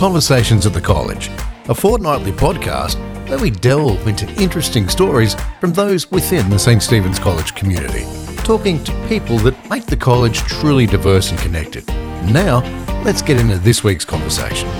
Conversations at the College, a fortnightly podcast where we delve into interesting stories from those within the St. Stephen's College community, talking to people that make the college truly diverse and connected. Now, let's get into this week's conversation.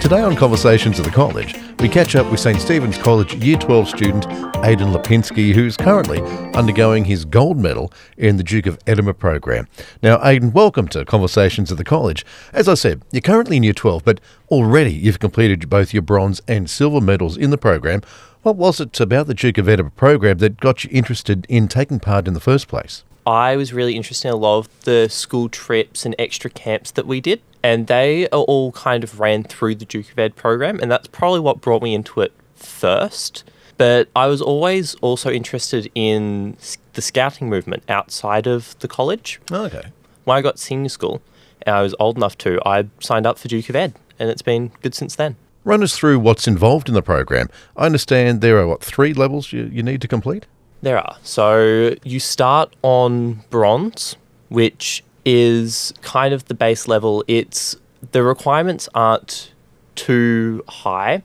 Today on Conversations at the College, we catch up with St. Stephen's College Year 12 student Aidan Lipinski, who's currently undergoing his gold medal in the Duke of Edinburgh program. Now, Aidan, welcome to Conversations at the College. As I said, you're currently in Year 12, but already you've completed both your bronze and silver medals in the program. What was it about the Duke of Edinburgh program that got you interested in taking part in the first place? I was really interested in a lot of the school trips and extra camps that we did, and they are all kind of ran through the Duke of Ed program, and that's probably what brought me into it first. But I was always also interested in the scouting movement outside of the college. Oh, okay. When I got senior school, and I was old enough to, I signed up for Duke of Ed, and it's been good since then. Run us through what's involved in the program. I understand there are, what, three levels you, you need to complete? There are. So you start on bronze, which is kind of the base level. It's the requirements aren't too high,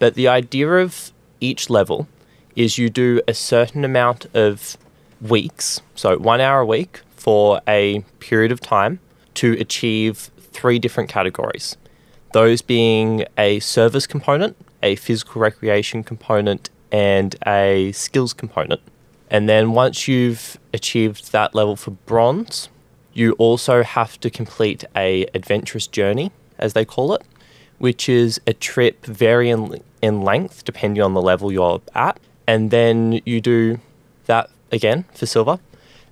but the idea of each level is you do a certain amount of weeks, so one hour a week for a period of time to achieve three different categories. Those being a service component, a physical recreation component, and a skills component. And then once you've achieved that level for bronze, you also have to complete a adventurous journey, as they call it, which is a trip varying in length depending on the level you're at. And then you do that again for silver.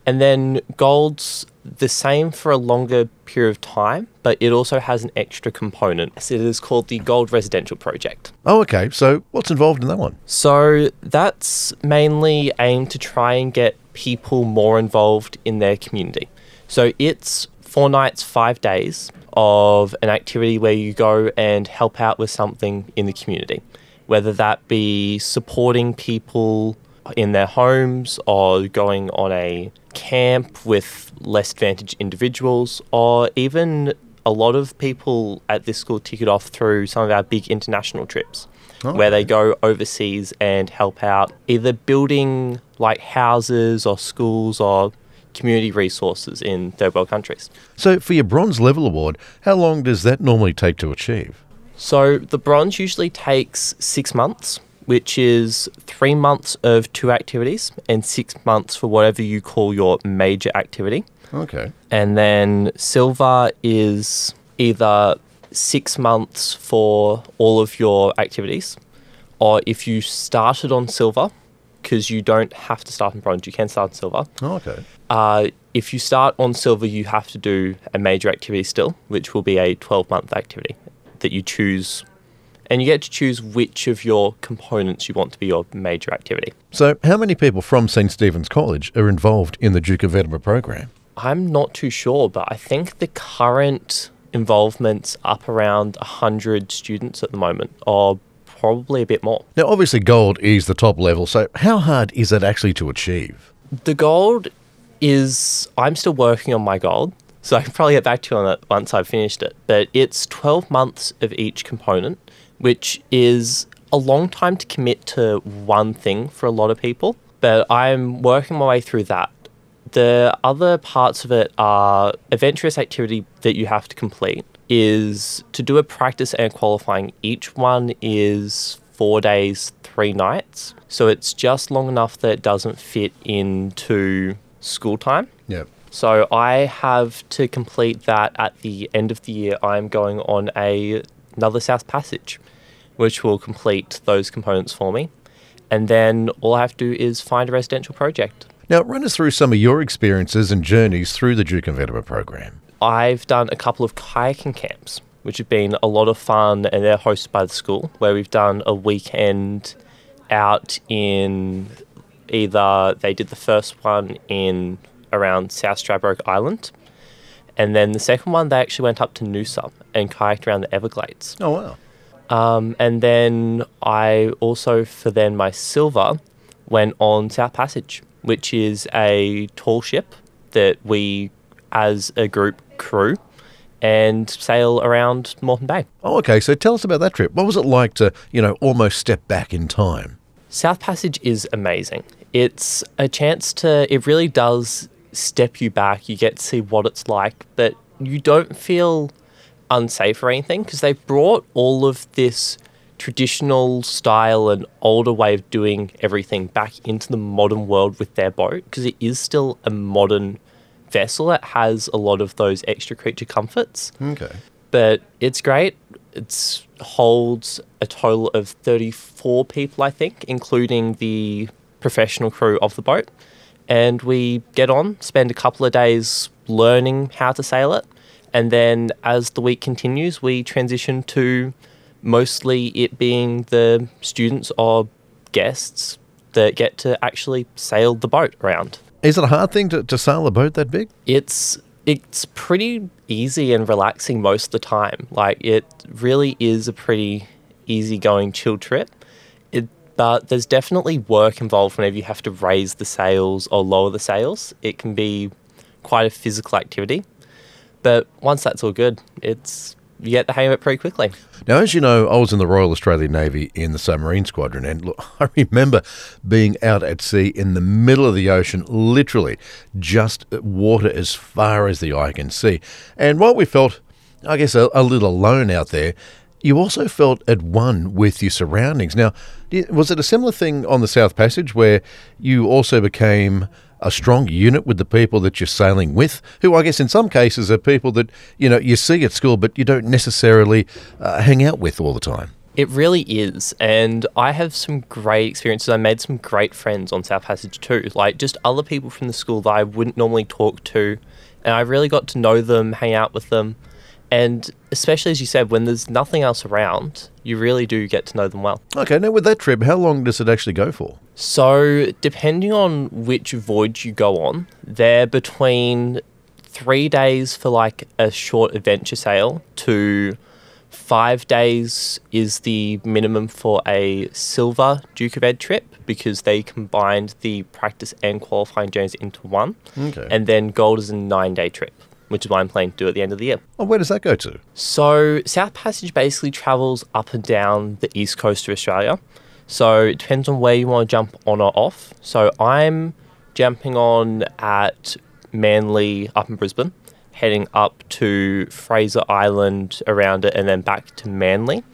And then gold's the same for a longer period of time, but it also has an extra component. So it is called the Gold Residential Project. Oh, okay. So what's involved in that one? So that's mainly aimed to try and get people more involved in their community. So it's four nights, five days of an activity where you go and help out with something in the community, whether that be supporting people in their homes or going on a camp with less advantaged individuals, or even a lot of people at this school tick it off through some of our big international trips. Oh, where they go overseas and help out either building like houses or schools or community resources in third world countries. So for your bronze level award, how long does that normally take to achieve? So the bronze usually takes six months, which is three months of two activities and six months for whatever you call your major activity. Okay. And then silver is either six months for all of your activities, or if you started on silver, because you don't have to start in bronze, you can start on silver. Oh, okay. Uh, if you start on silver, you have to do a major activity still, which will be a 12 month activity that you choose. And you get to choose which of your components you want to be your major activity. So how many people from St. Stephen's College are involved in the Duke of Edinburgh program? I'm not too sure, but I think the current involvement's up around 100 students at the moment, or probably a bit more. Now, obviously, gold is the top level, so how hard is that actually to achieve? The gold is, I'm still working on my gold, so I can probably get back to you on it once I've finished it. But it's 12 months of each component, which is a long time to commit to one thing for a lot of people. But I'm working my way through that. The other parts of it are adventurous activity that you have to complete is to do a practice and qualifying. Each one is four days, three nights. So it's just long enough that it doesn't fit into school time. Yeah. So I have to complete that at the end of the year. I'm going on a another South Passage, which will complete those components for me. And then all I have to do is find a residential project. Now, run us through some of your experiences and journeys through the Duke of Edinburgh program. I've done a couple of kayaking camps, which have been a lot of fun, and they're hosted by the school, where we've done a weekend out in either they did the first one in around South Stradbroke Island, and then the second one they actually went up to Noosa and kayaked around the Everglades. Oh, wow. Um, and then I also, for then my silver, went on South Passage, which is a tall ship that we, as a group crew, and sail around Moreton Bay. Oh, okay. So tell us about that trip. What was it like to, you know, almost step back in time? South Passage is amazing. It's a chance to, it really does step you back. You get to see what it's like, but you don't feel unsafe or anything because they've brought all of this traditional style and older way of doing everything back into the modern world with their boat because it is still a modern vessel that has a lot of those extra creature comforts. Okay. But it's great. It holds a total of 34 people, I think, including the professional crew of the boat. And we get on, spend a couple of days learning how to sail it. And then as the week continues, we transition to mostly it being the students or guests that get to actually sail the boat around. Is it a hard thing to, to sail a boat that big? It's it's pretty easy and relaxing most of the time. Like it really is a pretty easygoing chill trip. But there's definitely work involved whenever you have to raise the sails or lower the sails. It can be quite a physical activity. But once that's all good, it's you get the hang of it pretty quickly. Now, as you know, I was in the Royal Australian Navy in the submarine squadron, and look, I remember being out at sea in the middle of the ocean, literally just water as far as the eye can see. And while we felt, I guess, a, a little alone out there, you also felt at one with your surroundings. Now, was it a similar thing on the South Passage where you also became a strong unit with the people that you're sailing with, who I guess in some cases are people that you know you see at school, but you don't necessarily uh, hang out with all the time. It really is, and I have some great experiences. I made some great friends on South Passage too, like just other people from the school that I wouldn't normally talk to, and I really got to know them, hang out with them, and especially as you said, when there's nothing else around, you really do get to know them well. Okay, now with that trip, how long does it actually go for? So, depending on which voyage you go on, they're between three days for like a short adventure sail to five days is the minimum for a silver Duke of Ed trip because they combined the practice and qualifying journeys into one. Okay. And then gold is a nine day trip which is what I'm planning to do at the end of the year. Oh, where does that go to? So, South Passage basically travels up and down the east coast of Australia. So, it depends on where you want to jump on or off. So, I'm jumping on at Manly up in Brisbane, heading up to Fraser Island around it, and then back to Manly.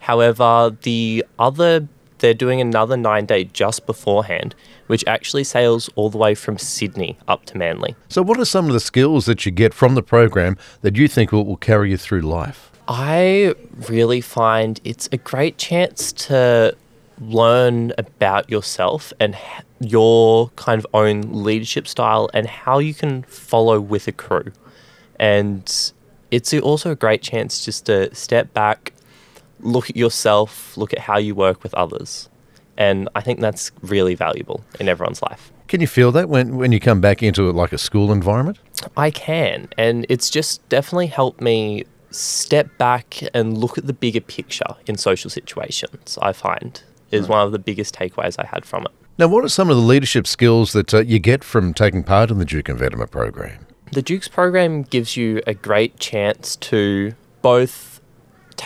However, the other, they're doing another nine day just beforehand, which actually sails all the way from Sydney up to Manly. So, what are some of the skills that you get from the program that you think will, will carry you through life? I really find it's a great chance to learn about yourself and your kind of own leadership style and how you can follow with a crew. And it's also a great chance just to step back, look at yourself, look at how you work with others. And I think that's really valuable in everyone's life. Can you feel that when, when you come back into like a school environment? I can. And it's just definitely helped me step back and look at the bigger picture in social situations, I find, is one of the biggest takeaways I had from it. Now, what are some of the leadership skills that uh, you get from taking part in the Duke of Edinburgh program? The Duke's program gives you a great chance to both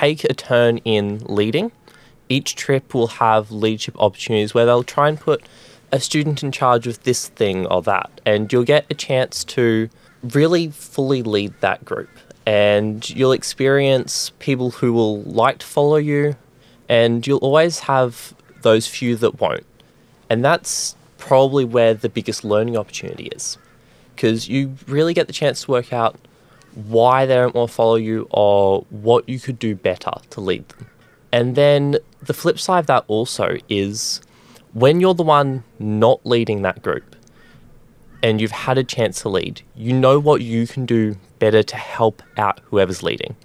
take a turn in leading each trip will have leadership opportunities where they'll try and put a student in charge of this thing or that, and you'll get a chance to really fully lead that group. And you'll experience people who will like to follow you, and you'll always have those few that won't. And that's probably where the biggest learning opportunity is. Because you really get the chance to work out why they don't want to follow you or what you could do better to lead them. And then the flip side of that also is when you're the one not leading that group and you've had a chance to lead, you know what you can do better to help out whoever's leading.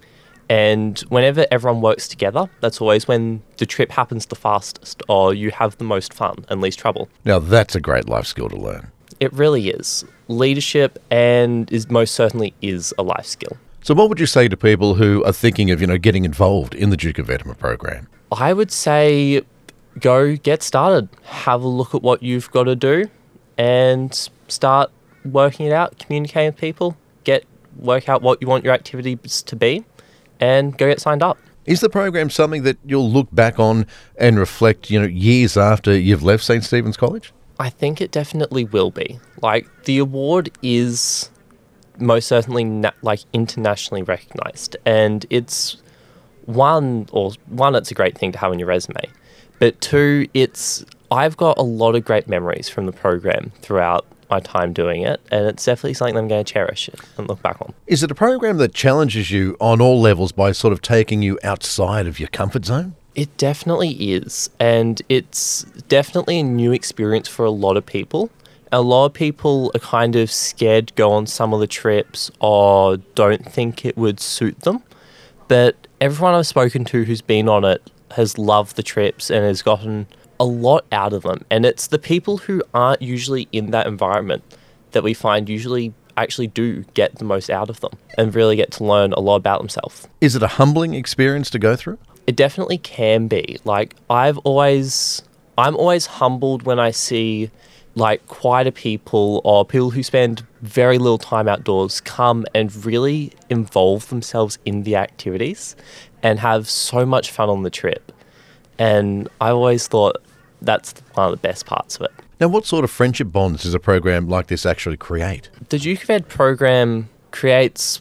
And whenever everyone works together, that's always when the trip happens the fastest or you have the most fun and least trouble. Now, that's a great life skill to learn. It really is. Leadership and is most certainly is a life skill. So, what would you say to people who are thinking of, you know, getting involved in the Duke of Edinburgh program? I would say go get started. Have a look at what you've got to do and start working it out, communicating with people, get work out what you want your activities to be, and go get signed up. Is the program something that you'll look back on and reflect, you know, years after you've left St. Stephen's College? I think it definitely will be. Like the award is most certainly na- like internationally recognized, and it's one or one. It's a great thing to have on your resume, but two, it's I've got a lot of great memories from the program throughout my time doing it, and it's definitely something I'm going to cherish and look back on. Is it a program that challenges you on all levels by sort of taking you outside of your comfort zone? It definitely is, and it's definitely a new experience for a lot of people. A lot of people are kind of scared to go on some of the trips or don't think it would suit them. But everyone I've spoken to who's been on it has loved the trips and has gotten a lot out of them. And it's the people who aren't usually in that environment that we find usually actually do get the most out of them and really get to learn a lot about themselves. Is it a humbling experience to go through? It definitely can be. Like I've always I'm always humbled when I see like quieter people or people who spend very little time outdoors come and really involve themselves in the activities and have so much fun on the trip. And I always thought that's one of the best parts of it. Now, what sort of friendship bonds does a program like this actually create? The Duke of Ed program creates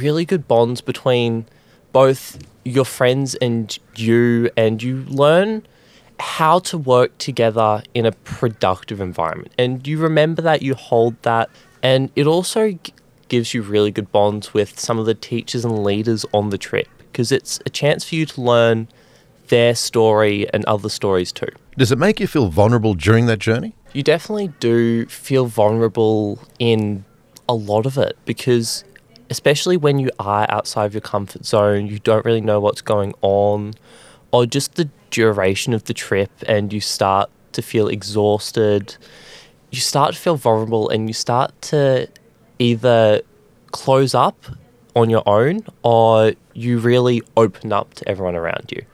really good bonds between both your friends and you, and you learn how to work together in a productive environment. And you remember that, you hold that, and it also g- gives you really good bonds with some of the teachers and leaders on the trip because it's a chance for you to learn their story and other stories too. Does it make you feel vulnerable during that journey? You definitely do feel vulnerable in a lot of it because, especially when you are outside of your comfort zone, you don't really know what's going on, or just the duration of the trip, and you start to feel exhausted. You start to feel vulnerable and you start to either close up on your own or you really open up to everyone around you.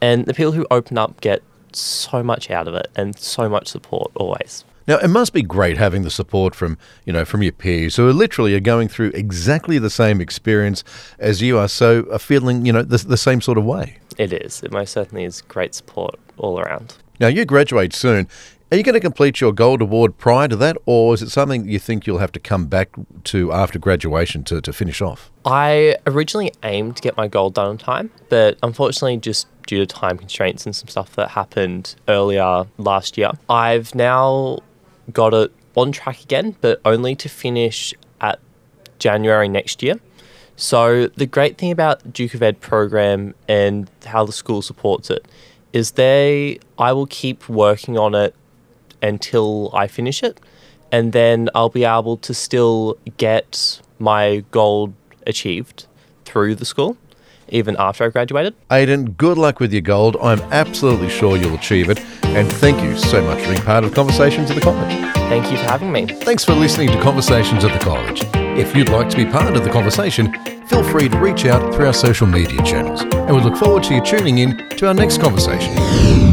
And the people who open up get so much out of it and so much support always. Now, it must be great having the support from, you know, from your peers who are literally are going through exactly the same experience as you are, so are feeling, you know, the, the same sort of way. It is. It most certainly is great support all around. Now, you graduate soon. Are you going to complete your gold award prior to that, or is it something you think you'll have to come back to after graduation to, to finish off? I originally aimed to get my gold done on time, but unfortunately, just due to time constraints and some stuff that happened earlier last year, I've now got it on track again, but only to finish at January next year. So the great thing about Duke of Ed program and how the school supports it is they I will keep working on it until I finish it and then I'll be able to still get my gold achieved through the school even after I graduated. Aidan, good luck with your gold. I'm absolutely sure you'll achieve it. And thank you so much for being part of Conversations at the College. Thank you for having me. Thanks for listening to Conversations at the College. If you'd like to be part of the conversation, feel free to reach out through our social media channels. And we look forward to you tuning in to our next conversation.